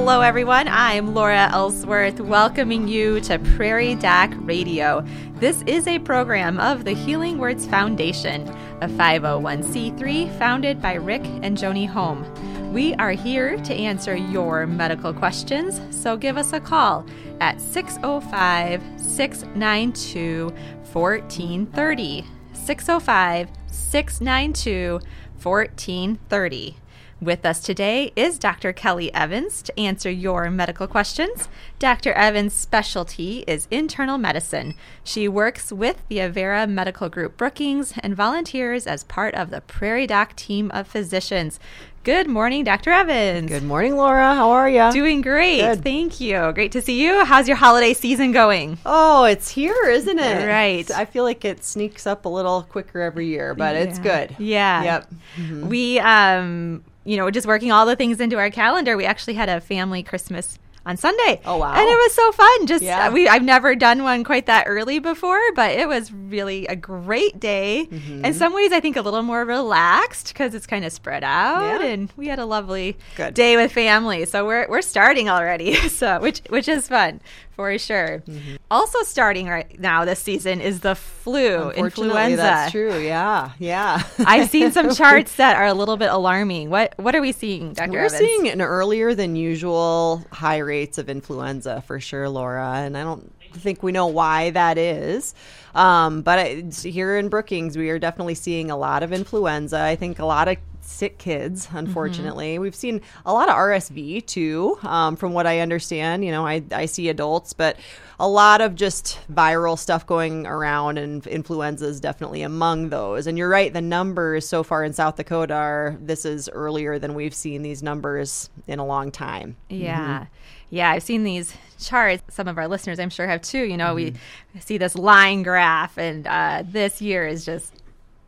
Hello, everyone. I'm Laura Ellsworth, welcoming you to Prairie Doc Radio. This is a program of the Healing Words Foundation, a 501c3 founded by Rick and Joni Holm. We are here to answer your medical questions, so give us a call at 605 692 1430. 605 692 1430. With us today is Dr. Kelly Evans to answer your medical questions. Dr. Evans' specialty is internal medicine. She works with the Avera Medical Group Brookings and volunteers as part of the Prairie Doc team of physicians. Good morning, Dr. Evans. Good morning, Laura. How are you? Doing great. Good. Thank you. Great to see you. How's your holiday season going? Oh, it's here, isn't it? Right. I feel like it sneaks up a little quicker every year, but yeah. it's good. Yeah. Yep. Mm-hmm. We um you know, just working all the things into our calendar. We actually had a family Christmas on Sunday. Oh wow! And it was so fun. Just yeah. we I've never done one quite that early before, but it was really a great day. Mm-hmm. In some ways, I think a little more relaxed because it's kind of spread out, yeah. and we had a lovely Good. day with family. So we're we're starting already. So which which is fun for sure. Mm-hmm. Also starting right now this season is the flu, influenza. That's true. Yeah, yeah. I've seen some charts that are a little bit alarming. What what are we seeing, Dr. We're Evans? seeing an earlier than usual high rates of influenza for sure, Laura, and I don't think we know why that is. Um, but here in Brookings, we are definitely seeing a lot of influenza. I think a lot of sick kids, mm-hmm. unfortunately. Mm-hmm. We've seen a lot of RSV too, um, from what I understand. You know, I, I see adults, but a lot of just viral stuff going around, and influenza is definitely among those. And you're right, the numbers so far in South Dakota are this is earlier than we've seen these numbers in a long time. Yeah. Mm-hmm. Yeah, I've seen these charts. Some of our listeners, I'm sure, have too. You know, mm-hmm. we see this line graph, and uh, this year is just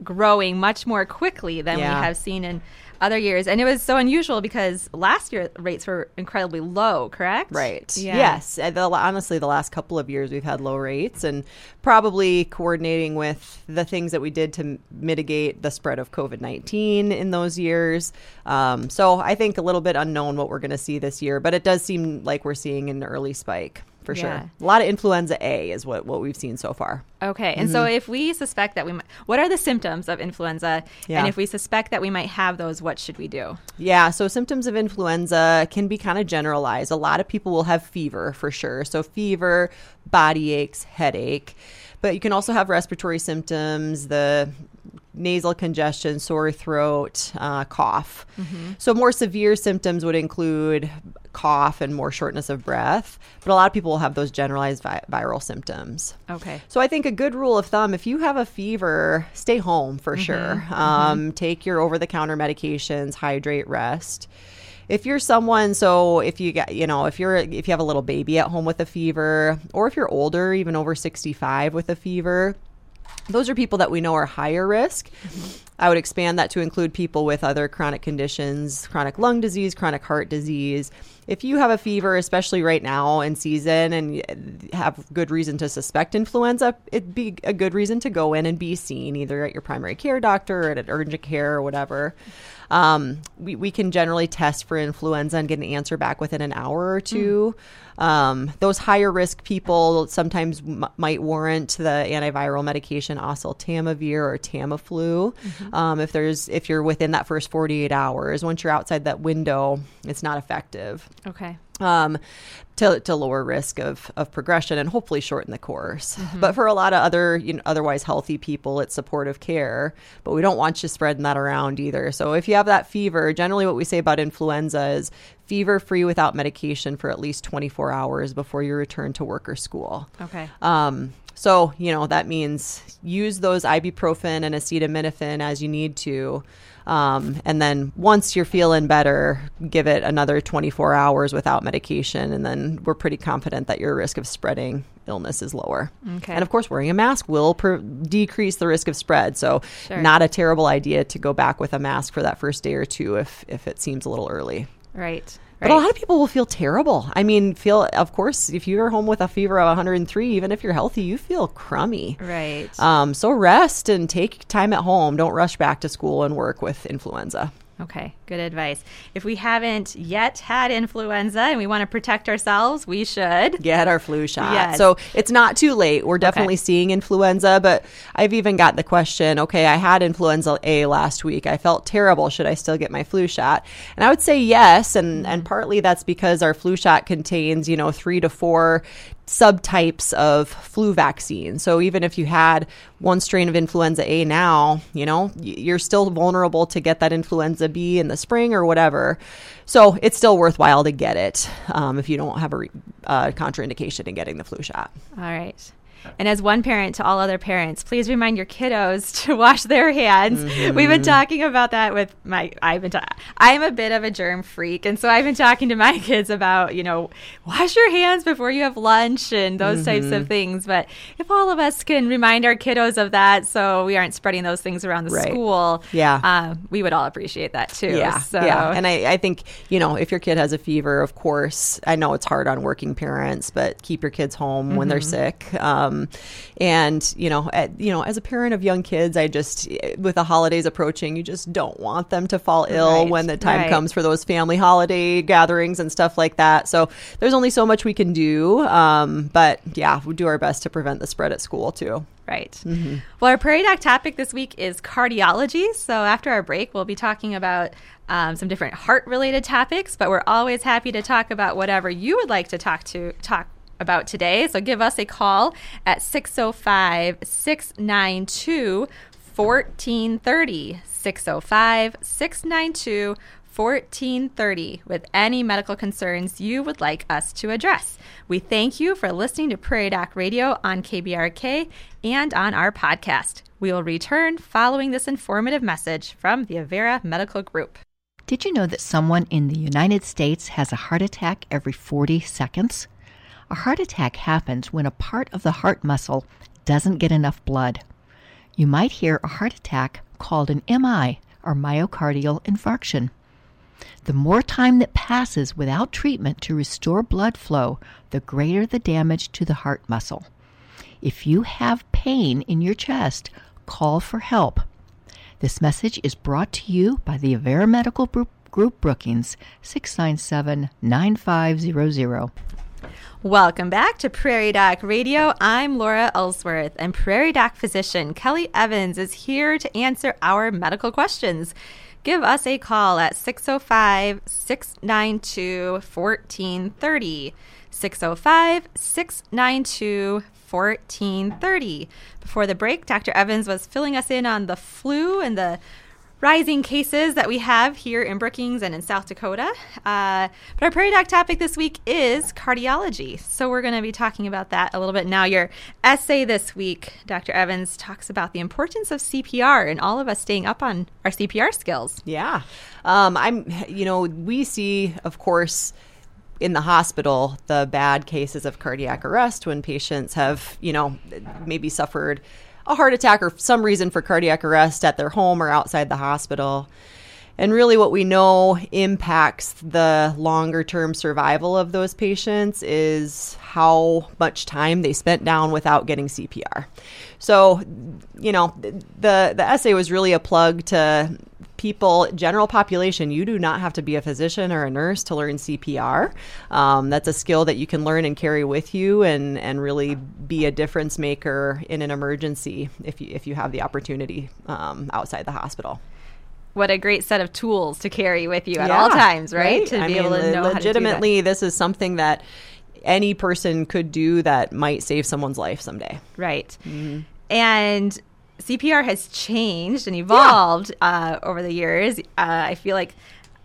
growing much more quickly than yeah. we have seen in other years. And it was so unusual because last year rates were incredibly low, correct? Right. Yeah. Yes. The, honestly, the last couple of years we've had low rates and probably coordinating with the things that we did to mitigate the spread of COVID 19 in those years. Um, so I think a little bit unknown what we're going to see this year, but it does seem like we're seeing an early spike for yeah. sure. A lot of influenza A is what, what we've seen so far. Okay. And mm-hmm. so if we suspect that we might, what are the symptoms of influenza? Yeah. And if we suspect that we might have those, what should we do? Yeah. So symptoms of influenza can be kind of generalized. A lot of people will have fever for sure. So fever, body aches, headache. But you can also have respiratory symptoms, the nasal congestion, sore throat, uh, cough. Mm-hmm. So, more severe symptoms would include cough and more shortness of breath. But a lot of people will have those generalized vi- viral symptoms. Okay. So, I think a good rule of thumb if you have a fever, stay home for mm-hmm. sure. Mm-hmm. Um, mm-hmm. Take your over the counter medications, hydrate, rest if you're someone so if you get you know if you're if you have a little baby at home with a fever or if you're older even over 65 with a fever those are people that we know are higher risk. Mm-hmm. I would expand that to include people with other chronic conditions, chronic lung disease, chronic heart disease. If you have a fever, especially right now in season, and have good reason to suspect influenza, it'd be a good reason to go in and be seen either at your primary care doctor or at urgent care or whatever. Um, we, we can generally test for influenza and get an answer back within an hour or two. Mm. Um, those higher risk people sometimes m- might warrant the antiviral medication oseltamivir or Tamiflu. Mm-hmm. Um, if there's if you're within that first 48 hours, once you're outside that window, it's not effective. Okay um, to, to lower risk of, of progression and hopefully shorten the course. Mm-hmm. But for a lot of other you know, otherwise healthy people, it's supportive care. But we don't want you spreading that around either. So if you have that fever, generally what we say about influenza is fever free without medication for at least 24 hours before you return to work or school. Okay. Um, so, you know, that means use those ibuprofen and acetaminophen as you need to. Um, and then once you're feeling better, give it another 24 hours without medication. And then we're pretty confident that your risk of spreading illness is lower. Okay. And of course, wearing a mask will per- decrease the risk of spread. So, sure. not a terrible idea to go back with a mask for that first day or two if, if it seems a little early. Right. But a lot of people will feel terrible. I mean, feel of course if you're home with a fever of 103, even if you're healthy, you feel crummy. Right. Um, so rest and take time at home. Don't rush back to school and work with influenza. Okay, good advice. If we haven't yet had influenza and we want to protect ourselves, we should get our flu shot. Yes. So it's not too late. We're definitely Okay. seeing influenza, but I've even got the question okay, I had influenza A last week. I felt terrible. Should I still get my flu shot? And I would say yes. And, and mm. partly that's because our flu shot contains, you know, three to four subtypes of flu vaccine. So even if you had one strain of influenza A now, you know, you're still vulnerable to get that influenza B in the spring or whatever. So it's still worthwhile to get it um, if you don't have a re- uh, contraindication in getting the flu shot. All right. And as one parent to all other parents, please remind your kiddos to wash their hands. We've been talking about that with my. I've been. Ta- I'm a bit of a germ freak, and so I've been talking to my kids about you know wash your hands before you have lunch and those types of things. But if all of us can remind our kiddos of that, so we aren't spreading those things around the Right. school, Yeah. uh, we would all appreciate that too. Yeah, So yeah, and I, I think you know if your kid has a fever, of course, I know it's hard on working parents, but keep your kids home when they're sick. Um, and you know, at, you know, as a parent of young kids, I just with the holidays approaching, you just don't want them to fall ill Right, when the time right. comes for those family holiday gatherings and stuff like that. So there's only so much we can do, um, but yeah, we do our best to prevent the spread at school too. Right. Well, our Prairie Doc topic this week is cardiology. So after our break, we'll be talking about um, some different heart related topics, but we're always happy to talk about whatever you would like to talk to talk about today. So give us a call at 605 692 1430. 605 692 1430 with any medical concerns you would like us to address. We thank you for listening to Prairie Doc Radio on KBRK and on our podcast. We will return following this informative message from the Avera Medical Group. Did you know that someone in the United States has a heart attack every 40 seconds? A heart attack happens when a part of the heart muscle doesn't get enough blood. You might hear a heart attack called an MI or myocardial infarction. The more time that passes without treatment to restore blood flow, the greater the damage to the heart muscle. If you have pain in your chest, call for help. This message is brought to you by the Avera Medical Group, Brookings, 697 9500. Welcome back to Prairie Doc Radio. I'm Laura Ellsworth, and Prairie Doc physician Kelly Evans is here to answer our medical questions. Give us a call at 605 692 1430. 605 692 1430. Before the break, Dr. Evans was filling us in on the flu and the rising cases that we have here in Brookings and in South Dakota. Uh, but our Prairie Doc topic this week is cardiology. So we're going to be talking about that a little bit now. Your essay this week, Dr. Evans, talks about the importance of CPR and all of us staying up on our CPR skills. Yeah. Um, I'm, you know, we see, of course, in the hospital, the bad cases of cardiac arrest when patients have, you know, maybe suffered a heart attack or some reason for cardiac arrest at their home or outside the hospital. And really, what we know impacts the longer term survival of those patients is how much time they spent down without getting CPR. So, you know, the, the essay was really a plug to people, general population. You do not have to be a physician or a nurse to learn CPR. Um, that's a skill that you can learn and carry with you and, and really be a difference maker in an emergency if you, if you have the opportunity um, outside the hospital what a great set of tools to carry with you at all times, right? To I be mean, able to know how to do that. legitimately, this is something that any person could do that might save someone's life someday. Right. Mm-hmm. And CPR has changed and evolved uh, over the years. Uh, I feel like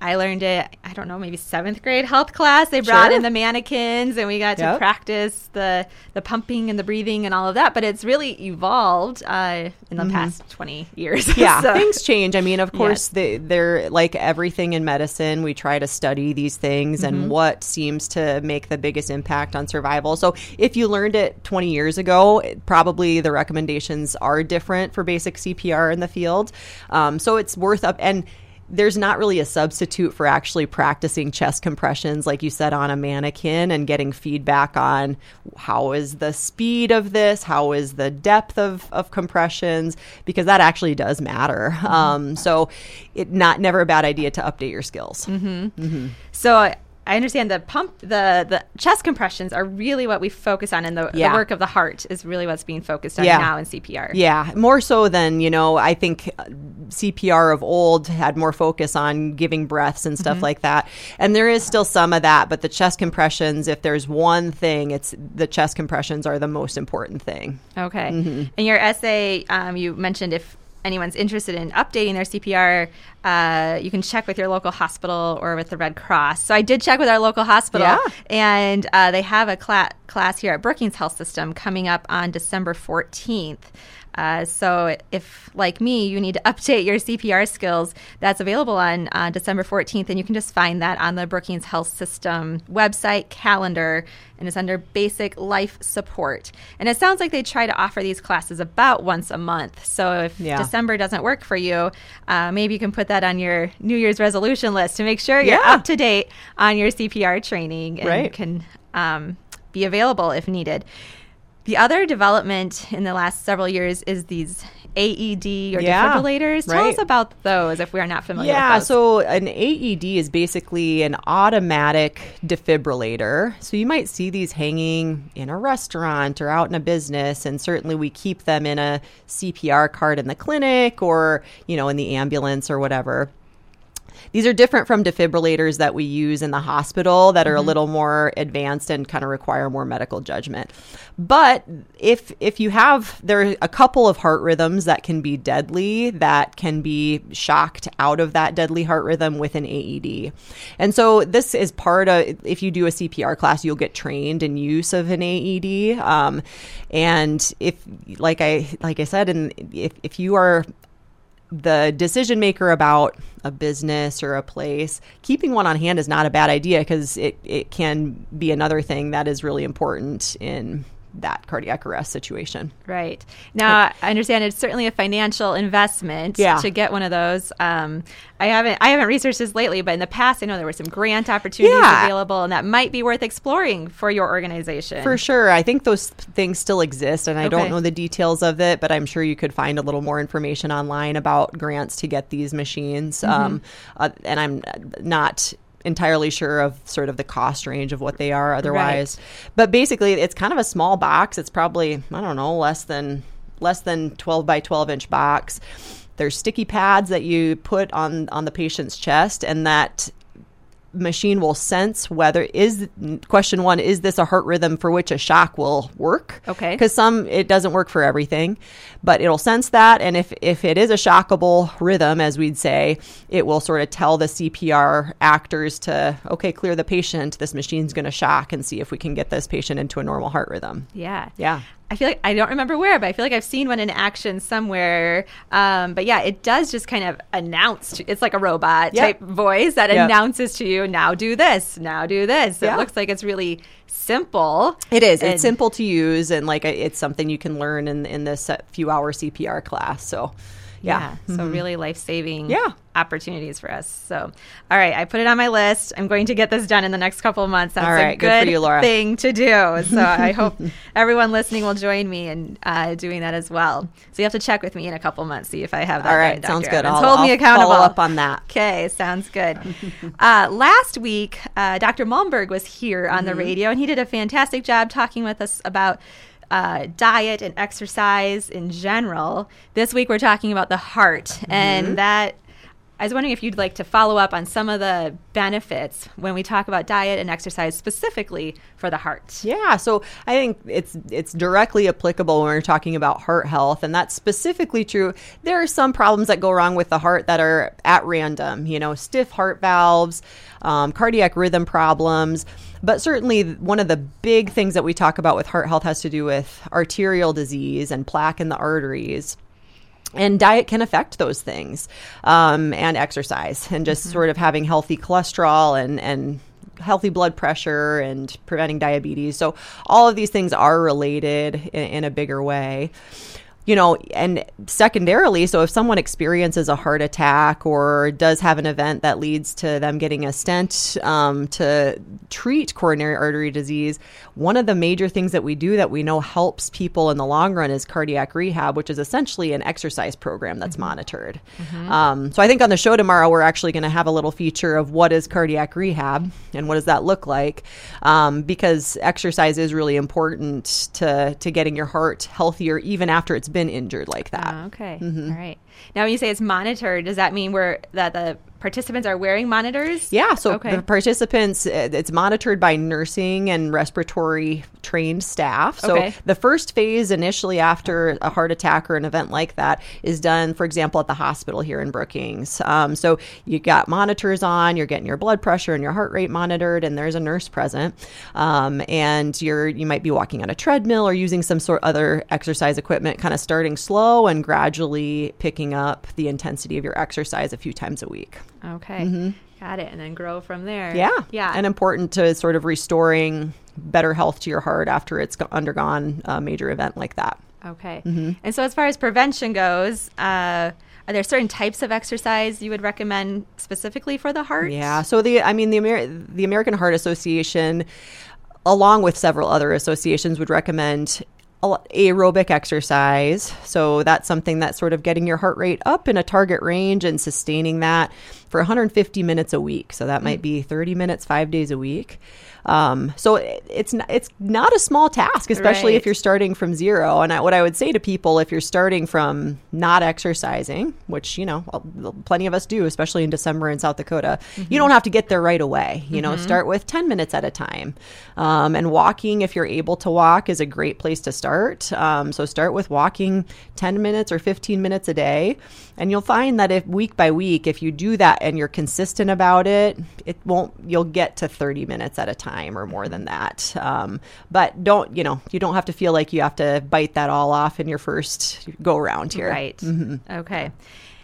I learned it, I don't know, maybe seventh grade health class. They brought Sure. in the mannequins and we got to Yep. practice the, the pumping and the breathing and all of that. But it's really evolved uh, in the past 20 years. Mm-hmm. Yeah, So- things change. I mean, of course, Yes. they, they're like everything in medicine. We try to study these things Mm-hmm. and what seems to make the biggest impact on survival. So, if you learned it 20 years ago, it- probably the recommendations are different for basic CPR in the field. Um, so, it's worth up and there's not really a substitute for actually practicing chest compressions, like you said, on a mannequin and getting feedback on how is the speed of this, how is the depth of, of compressions, because that actually does matter. Mm-hmm. Um, so, it not never a bad idea to update your skills. Mm-hmm. Mm-hmm. So, I understand the pump, the the chest compressions are really what we focus on, and the, yeah. the work of the heart is really what's being focused on yeah. now in CPR. Yeah, more so than you know. I think uh, CPR of old had more focus on giving breaths and stuff mm-hmm. like that, and there is still some of that. But the chest compressions, if there's one thing, it's the chest compressions are the most important thing. Okay. Mm-hmm. In your essay, um, you mentioned if anyone's interested in updating their CPR, uh, you can check with your local hospital or with the Red Cross. So I did check with our local hospital, yeah. and uh, they have a cla- class here at Brookings Health System coming up on December 14th. Uh, so if, like me, you need to update your CPR skills, that's available on uh, December 14th, and you can just find that on the Brookings Health System website calendar, and it's under Basic Life Support. And it sounds like they try to offer these classes about once a month. So if yeah. December doesn't work for you, uh, maybe you can put that on your New Year's resolution list to make sure you're yeah. up to date on your CPR training and right. can um, be available if needed. The other development in the last several years is these AED or yeah, defibrillators. Tell right. us about those if we are not familiar yeah, so an AED is basically an automatic defibrillator. So you might see these hanging in a restaurant or out in a business, and certainly we keep them in a CPR cart in the clinic or, you know, in the ambulance or whatever. These are different from defibrillators that we use in the hospital that are mm-hmm. a little more advanced and kind of require more medical judgment. But if if you have there are a couple of heart rhythms that can be deadly that can be shocked out of that deadly heart rhythm with an AED. And so this is part of if you do a CPR class you'll get trained in use of an AED. Um, and if like I like I said and if if you are the decision maker about a business or a place, keeping one on hand is not a bad idea because it, it can be another thing that is really important in that cardiac arrest situation. Right. Now, I understand it's certainly a financial investment yeah. to get one of those. Um, I haven't I haven't researched this lately, but in the past I know there were some grant opportunities yeah. available and that might be worth exploring for your organization. For sure. I think those things still exist and I okay. don't know the details of it, but I'm sure you could find a little more information online about grants to get these machines. Mm-hmm. Um, uh, and I'm not entirely sure of sort of the cost range of what they are otherwise. Right. But basically, it's kind of a small box. It's probably I don't know less than less than 12 by 12 inch box. There's sticky pads that you put on on the patient's chest, and that machine will sense whether is question one is this a heart rhythm for which a shock will work? Okay. Because some it doesn't work for everything but it'll sense that and if if it is a shockable rhythm as we'd say it will sort of tell the cpr actors to okay clear the patient. This machine's going to shock and see if we can get this patient into a normal heart rhythm. Yeah. Yeah I feel like I don't remember where, but I feel like I've seen one in action somewhere. Um, but yeah, it does just kind of announce. To, it's like a robot yep. type voice that yep. announces to you, "Now do this. Now do this." Yeah. It looks like it's really simple. It is. And it's simple to use, and like it's something you can learn in in this few hour CPR class. So yeah. yeah. Mm-hmm. So really life saving yeah. opportunities for us. So all right, I put it on my list. I'm going to get this done in the next couple of months. That's all right, a good, good you, thing to do. So I hope everyone listening will join me in uh, doing that as well. So you have to check with me in a couple months, see if I have that. All right, sounds good. I'll, hold I'll me accountable. Follow up on that. Okay, sounds good. uh, last week, uh, Dr. Malmberg was here on mm-hmm. the radio, and he did a fantastic job talking with us about uh, diet and exercise in general. This week we're talking about the heart, mm-hmm. and that I was wondering if you'd like to follow up on some of the benefits when we talk about diet and exercise specifically for the heart. Yeah, so I think it's it's directly applicable when we're talking about heart health, and that's specifically true. There are some problems that go wrong with the heart that are at random, you know, stiff heart valves, um, cardiac rhythm problems. But certainly, one of the big things that we talk about with heart health has to do with arterial disease and plaque in the arteries. And diet can affect those things um, and exercise and just mm-hmm. sort of having healthy cholesterol and and healthy blood pressure and preventing diabetes. So all of these things are related in, in a bigger way you know, and secondarily, so if someone experiences a heart attack or does have an event that leads to them getting a stent um, to treat coronary artery disease, one of the major things that we do that we know helps people in the long run is cardiac rehab, which is essentially an exercise program that's mm-hmm. monitored. Mm-hmm. Um, so I think on the show tomorrow, we're actually going to have a little feature of what is cardiac rehab and what does that look like, um, because exercise is really important to to getting your heart healthier even after it's been injured like that. Oh, okay. Mm-hmm. All right. Now, when you say it's monitored, does that mean we're that the participants are wearing monitors? Yeah, so okay. the participants, uh, it's monitored by nursing and respiratory trained staff. So okay. the first phase initially after a heart attack or an event like that is done, for example, at the hospital here in Brookings. Um, so you got monitors on, you're getting your blood pressure and your heart rate monitored, and there's a nurse present. Um, and you're you might be walking on a treadmill or using some sort of other exercise equipment, kind of starting slow and gradually picking up the intensity of your exercise a few times a week. Okay. Mm-hmm. Got it. And then grow from there. Yeah. Yeah. And important to sort of restoring better health to your heart after it's undergone a major event like that. Okay. Mm-hmm. And so, as far as prevention goes, uh, are there certain types of exercise you would recommend specifically for the heart? Yeah. So the, I mean, the Amer- the American Heart Association, along with several other associations, would recommend aerobic exercise. So that's something that's sort of getting your heart rate up in a target range and sustaining that for 150 minutes a week. So that might mm. be 30 minutes, five days a week. Um, so it's not, it's not a small task, especially right. if you're starting from zero. And I, what I would say to people, if you're starting from not exercising, which you know plenty of us do, especially in December in South Dakota, mm-hmm. you don't have to get there right away. You mm-hmm. know, start with 10 minutes at a time. Um, and walking, if you're able to walk, is a great place to start. Um, so start with walking 10 minutes or 15 minutes a day, and you'll find that if week by week, if you do that and you're consistent about it, it won't. You'll get to 30 minutes at a time or more than that. Um, but don't, you know, you don't have to feel like you have to bite that all off in your first go around here. Right. Mm-hmm. Okay.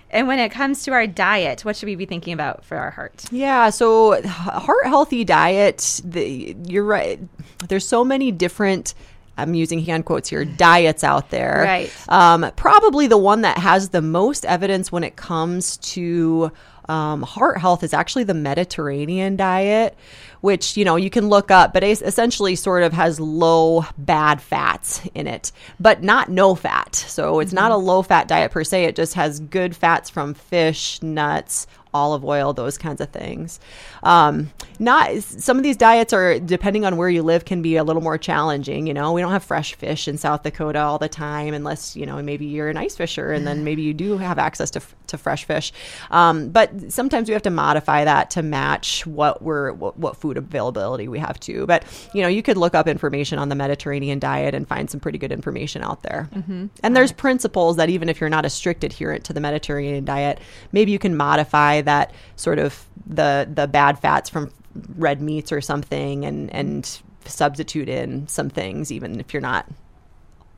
And when it comes to our diet, what should we be thinking about for our heart? Yeah, so heart healthy diet, the, you're right. There's so many different I'm using hand quotes here, diets out there. Right. Um, probably the one that has the most evidence when it comes to um, heart health is actually the Mediterranean diet, which, you know, you can look up, but essentially sort of has low bad fats in it, but not no fat. So it's mm-hmm. not a low fat diet per se. It just has good fats from fish, nuts, olive oil, those kinds of things. Um, not some of these diets are depending on where you live can be a little more challenging. You know, we don't have fresh fish in South Dakota all the time, unless you know maybe you're an ice fisher, and then maybe you do have access to to fresh fish. Um, but sometimes we have to modify that to match what we're what, what food availability we have too. But you know, you could look up information on the Mediterranean diet and find some pretty good information out there. Mm-hmm. And there's principles that even if you're not a strict adherent to the Mediterranean diet, maybe you can modify that sort of the the bad fats from red meats or something and and substitute in some things even if you're not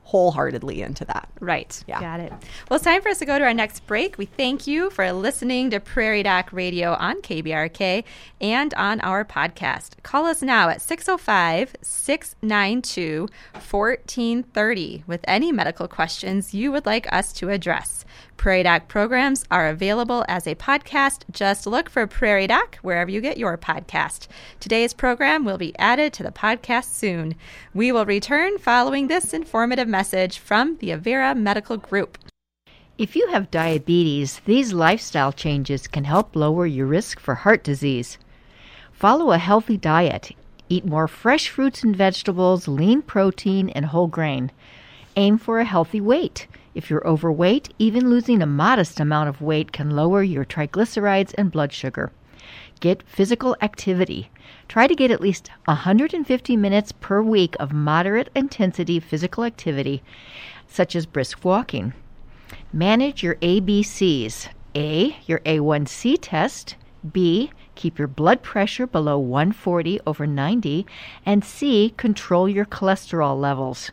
wholeheartedly into that. Right. Yeah. Got it. Well, it's time for us to go to our next break. We thank you for listening to Prairie Doc Radio on KBRK and on our podcast. Call us now at 605 692 1430 with any medical questions you would like us to address. Prairie Doc programs are available as a podcast. Just look for Prairie Doc wherever you get your podcast. Today's program will be added to the podcast soon. We will return following this informative message from the Avera Medical Group. If you have diabetes, these lifestyle changes can help lower your risk for heart disease. Follow a healthy diet. Eat more fresh fruits and vegetables, lean protein, and whole grain. Aim for a healthy weight. If you're overweight, even losing a modest amount of weight can lower your triglycerides and blood sugar. Get physical activity. Try to get at least 150 minutes per week of moderate intensity physical activity, such as brisk walking. Manage your ABCs. A, your A1C test. B, keep your blood pressure below 140 over 90. And C, control your cholesterol levels.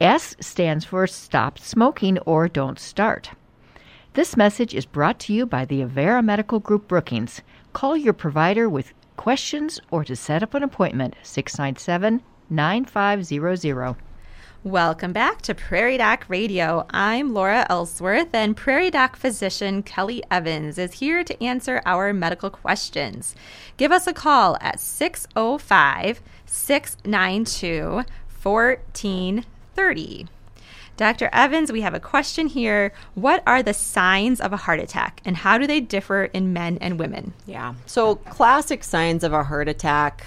S stands for Stop Smoking or Don't Start. This message is brought to you by the Avera Medical Group Brookings. Call your provider with questions or to set up an appointment 697 9500. Welcome back to Prairie Doc Radio. I'm Laura Ellsworth, and Prairie Doc physician Kelly Evans is here to answer our medical questions. Give us a call at 605 692 1430. Dr. Evans, we have a question here. What are the signs of a heart attack and how do they differ in men and women? Yeah. So, classic signs of a heart attack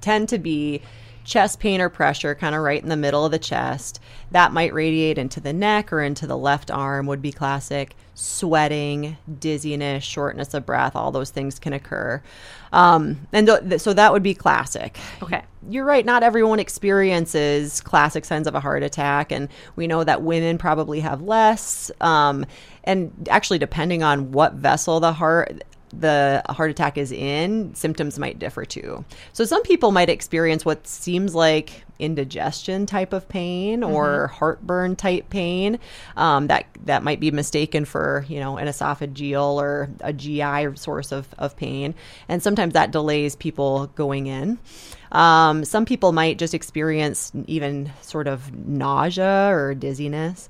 tend to be chest pain or pressure kind of right in the middle of the chest. That might radiate into the neck or into the left arm, would be classic. Sweating, dizziness, shortness of breath, all those things can occur. Um, and th- th- so that would be classic. Okay. You're right. Not everyone experiences classic signs of a heart attack. And we know that women probably have less. Um, and actually, depending on what vessel the heart the heart attack is in, symptoms might differ too. So some people might experience what seems like indigestion type of pain or mm-hmm. heartburn type pain um, that that might be mistaken for you know an esophageal or a GI source of, of pain, and sometimes that delays people going in. Um, some people might just experience even sort of nausea or dizziness.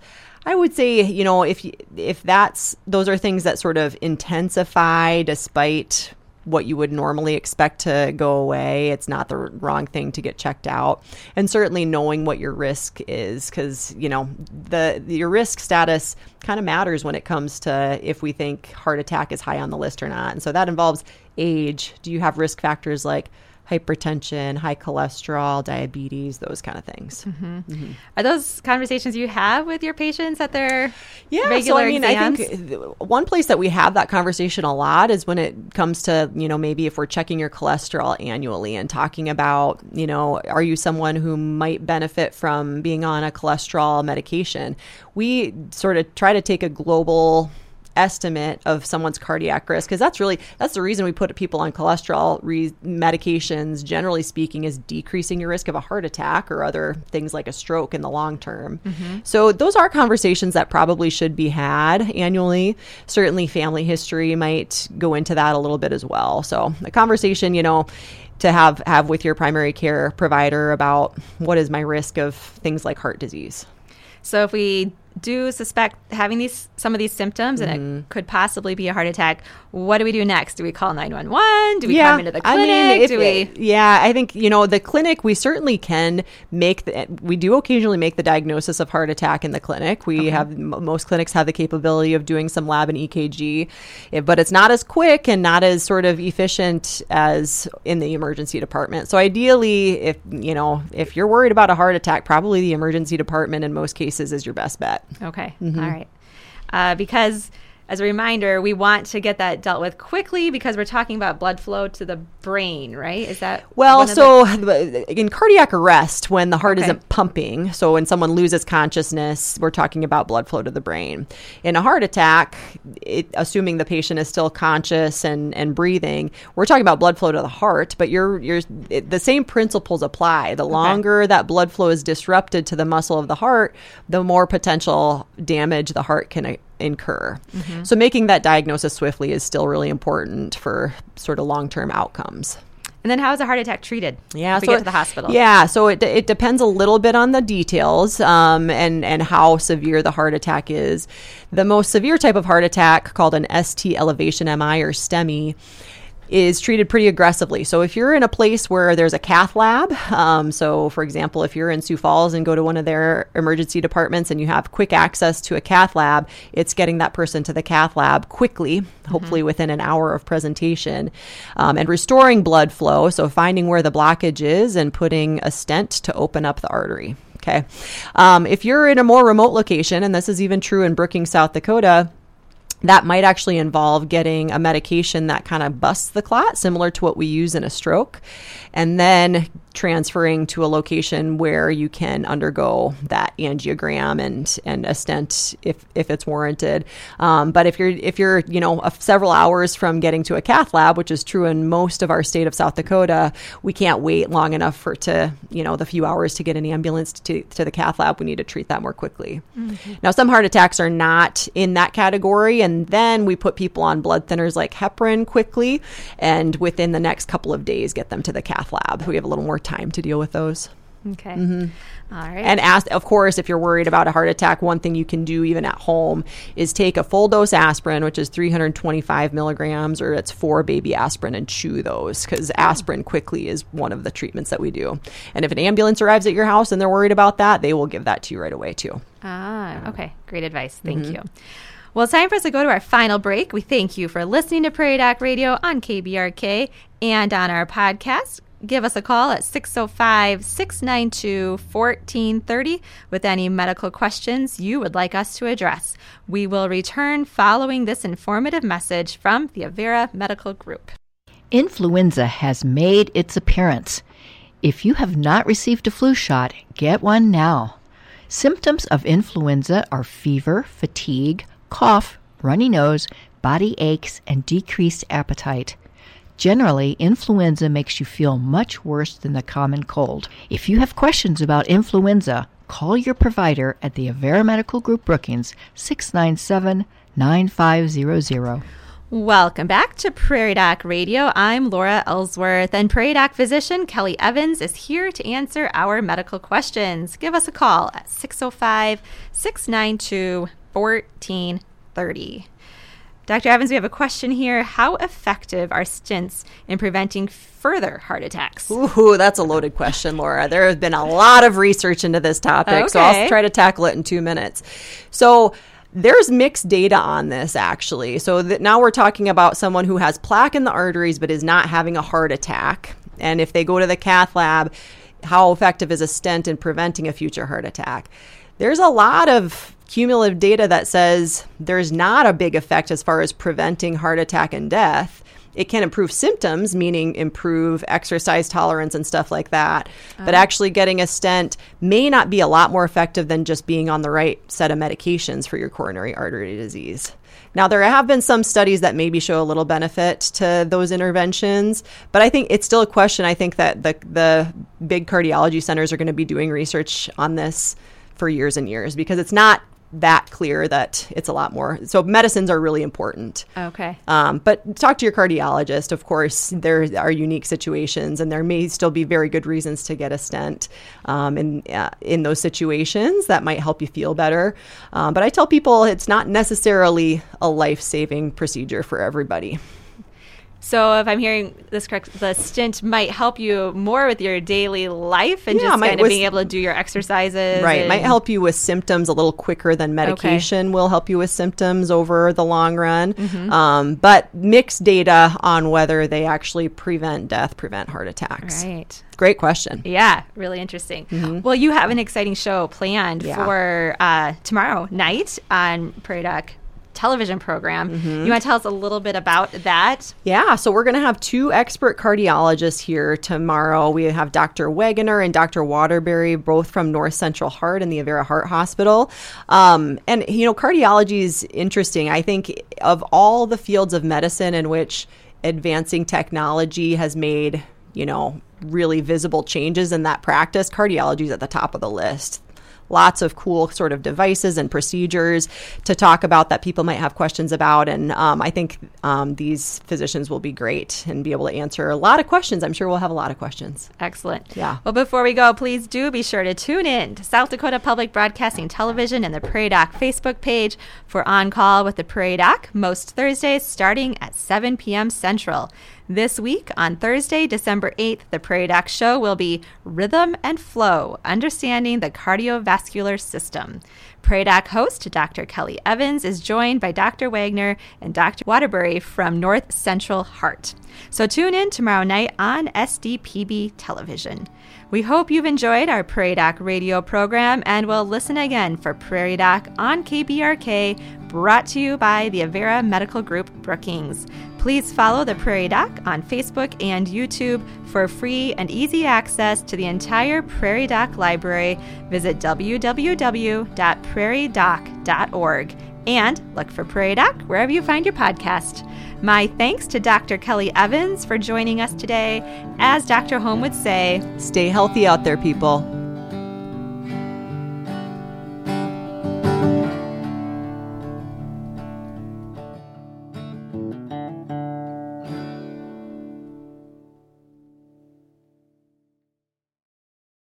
I would say, you know, if if that's those are things that sort of intensify despite what you would normally expect to go away. It's not the wrong thing to get checked out. And certainly knowing what your risk is cuz you know, the your risk status kind of matters when it comes to if we think heart attack is high on the list or not. And so that involves age. Do you have risk factors like hypertension, high cholesterol, diabetes, those kind of things. Mm-hmm. Mm-hmm. Are those conversations you have with your patients at their yeah? Regular so I mean, exams? I think one place that we have that conversation a lot is when it comes to you know maybe if we're checking your cholesterol annually and talking about you know are you someone who might benefit from being on a cholesterol medication? We sort of try to take a global estimate of someone's cardiac risk because that's really that's the reason we put people on cholesterol re- medications generally speaking is decreasing your risk of a heart attack or other things like a stroke in the long term. Mm-hmm. so those are conversations that probably should be had annually. Certainly family history might go into that a little bit as well. So a conversation you know to have have with your primary care provider about what is my risk of things like heart disease. So if we do suspect having these some of these symptoms and mm-hmm. it could possibly be a heart attack, what do we do next? Do we call 911? Do we yeah, come into the clinic? I mean, do we Yeah, I think you know the clinic we certainly can make the we do occasionally make the diagnosis of heart attack in the clinic. We okay. have most clinics have the capability of doing some lab and EKG, eh, but it's not as quick and not as sort of efficient as in the emergency department. So ideally if you know, if you're worried about a heart attack, probably the emergency department in most cases is your best bet. Okay. Mm-hmm. All right. Uh, because as a reminder, we want to get that dealt with quickly because we're talking about blood flow to the brain, right? Is that well? So the- in cardiac arrest, when the heart okay. isn't pumping, so when someone loses consciousness, we're talking about blood flow to the brain. In a heart attack, it, assuming the patient is still conscious and and breathing, we're talking about blood flow to the heart. But you're you're it, the same principles apply. The longer okay. that blood flow is disrupted to the muscle of the heart, the more potential damage the heart can incur. Mm-hmm. So making that diagnosis swiftly is still really important for sort of long-term outcomes. And then how is a heart attack treated? Yeah, so get to the hospital. Yeah, so it, it depends a little bit on the details um, and and how severe the heart attack is. The most severe type of heart attack, called an ST elevation MI or STEMI, is treated pretty aggressively. So if you're in a place where there's a cath lab, um, so for example, if you're in Sioux Falls and go to one of their emergency departments and you have quick access to a cath lab, it's getting that person to the cath lab quickly, mm-hmm. hopefully within an hour of presentation, um, and restoring blood flow. So finding where the blockage is and putting a stent to open up the artery. Okay. Um, if you're in a more remote location, and this is even true in Brookings, South Dakota, that might actually involve getting a medication that kind of busts the clot, similar to what we use in a stroke, and then transferring to a location where you can undergo that angiogram and and a stent if if it's warranted. Um, but if you're if you're you know a, several hours from getting to a cath lab, which is true in most of our state of South Dakota, we can't wait long enough for to you know the few hours to get an ambulance to to the cath lab. We need to treat that more quickly. Mm-hmm. Now, some heart attacks are not in that category, and then we put people on blood thinners like heparin quickly, and within the next couple of days, get them to the cath lab. We have a little more time to deal with those. Okay. All right. And ask, of course, if you're worried about a heart attack, one thing you can do even at home is take a full dose aspirin, which is 325 milligrams, or it's four baby aspirin, and chew those because aspirin quickly is one of the treatments that we do. And if an ambulance arrives at your house and they're worried about that, they will give that to you right away too. Ah, okay. Great advice. Thank you. Well, it's time for us to go to our final break. We thank you for listening to Prairie Doc Radio on KBRK and on our podcast. Give us a call at 605 692 1430 with any medical questions you would like us to address. We will return following this informative message from the Avera Medical Group. Influenza has made its appearance. If you have not received a flu shot, get one now. Symptoms of influenza are fever, fatigue, cough, runny nose, body aches, and decreased appetite. Generally, influenza makes you feel much worse than the common cold. If you have questions about influenza, call your provider at the Avera Medical Group Brookings 697 9500. Welcome back to Prairie Doc Radio. I'm Laura Ellsworth, and Prairie Doc physician Kelly Evans is here to answer our medical questions. Give us a call at 605 692 1430. Dr. Evans, we have a question here. How effective are stents in preventing further heart attacks? Ooh, that's a loaded question, Laura. There has been a lot of research into this topic, so I'll try to tackle it in two minutes. So, there's mixed data on this actually. So that now we're talking about someone who has plaque in the arteries but is not having a heart attack. And if they go to the cath lab, how effective is a stent in preventing a future heart attack? There's a lot of cumulative data that says there's not a big effect as far as preventing heart attack and death. It can improve symptoms, meaning improve exercise tolerance and stuff like that. But ah. actually, getting a stent may not be a lot more effective than just being on the right set of medications for your coronary artery disease. Now, there have been some studies that maybe show a little benefit to those interventions, but I think it's still a question. I think that the, the big cardiology centers are going to be doing research on this for years and years because it's not that clear that it's a lot more. So, medicines are really important. Okay. Um, but talk to your cardiologist. Of course, there are unique situations, and there may still be very good reasons to get a stent um, in uh, in those situations that might help you feel better. Um, but I tell people it's not necessarily a life saving procedure for everybody. So, if I'm hearing this correct, the stint might help you more with your daily life and Yeah, just kind of being able to do your exercises. Right, might help you with symptoms a little quicker than medication will help you with symptoms over the long run. Um, but mixed data on whether they actually prevent death, prevent heart attacks. Right. Great question. Yeah, really interesting. Well, you have an exciting show planned Mm-hmm. Yeah. for uh, tomorrow night on Prairie Doc television program. Mm-hmm. You want to tell us a little bit about that? Yeah, so we're going to have two expert cardiologists here tomorrow. We have Dr. Wegener and Dr. Waterbury, both from North Central Heart and the Avera Heart Hospital. Um, and, you know, cardiology is interesting. I think of all the fields of medicine in which advancing technology has made, you know, really visible changes in that practice, cardiology is at the top of the list lots of cool sort of devices and procedures to talk about that people might have questions about. And um, I think um, these physicians will be great and be able to answer a lot of questions. I'm sure we'll have a lot of questions. Excellent. Yeah. Well, before we go, please do be sure to tune in to South Dakota Public Broadcasting Television and the Prairie Doc Facebook page for On Call with the Prairie Doc most Thursdays starting at 7 p.m. Central. This week, on Thursday, December 8th, the Prairie Doc show will be Rhythm and Flow Understanding the Cardiovascular System. Prairie Doc host Dr. Kelly Evans is joined by Dr. Wagner and Dr. Waterbury from North Central Heart. So tune in tomorrow night on SDPB television. We hope you've enjoyed our Prairie Doc radio program and will listen again for Prairie Doc on KBRK, brought to you by the Avera Medical Group Brookings. Please follow the Prairie Doc on Facebook and YouTube for free and easy access to the entire Prairie Doc library. Visit www.prairiedoc.org and look for Prairie Doc wherever you find your podcast. My thanks to Dr. Kelly Evans for joining us today. As Dr. Holm would say, Stay healthy out there, people.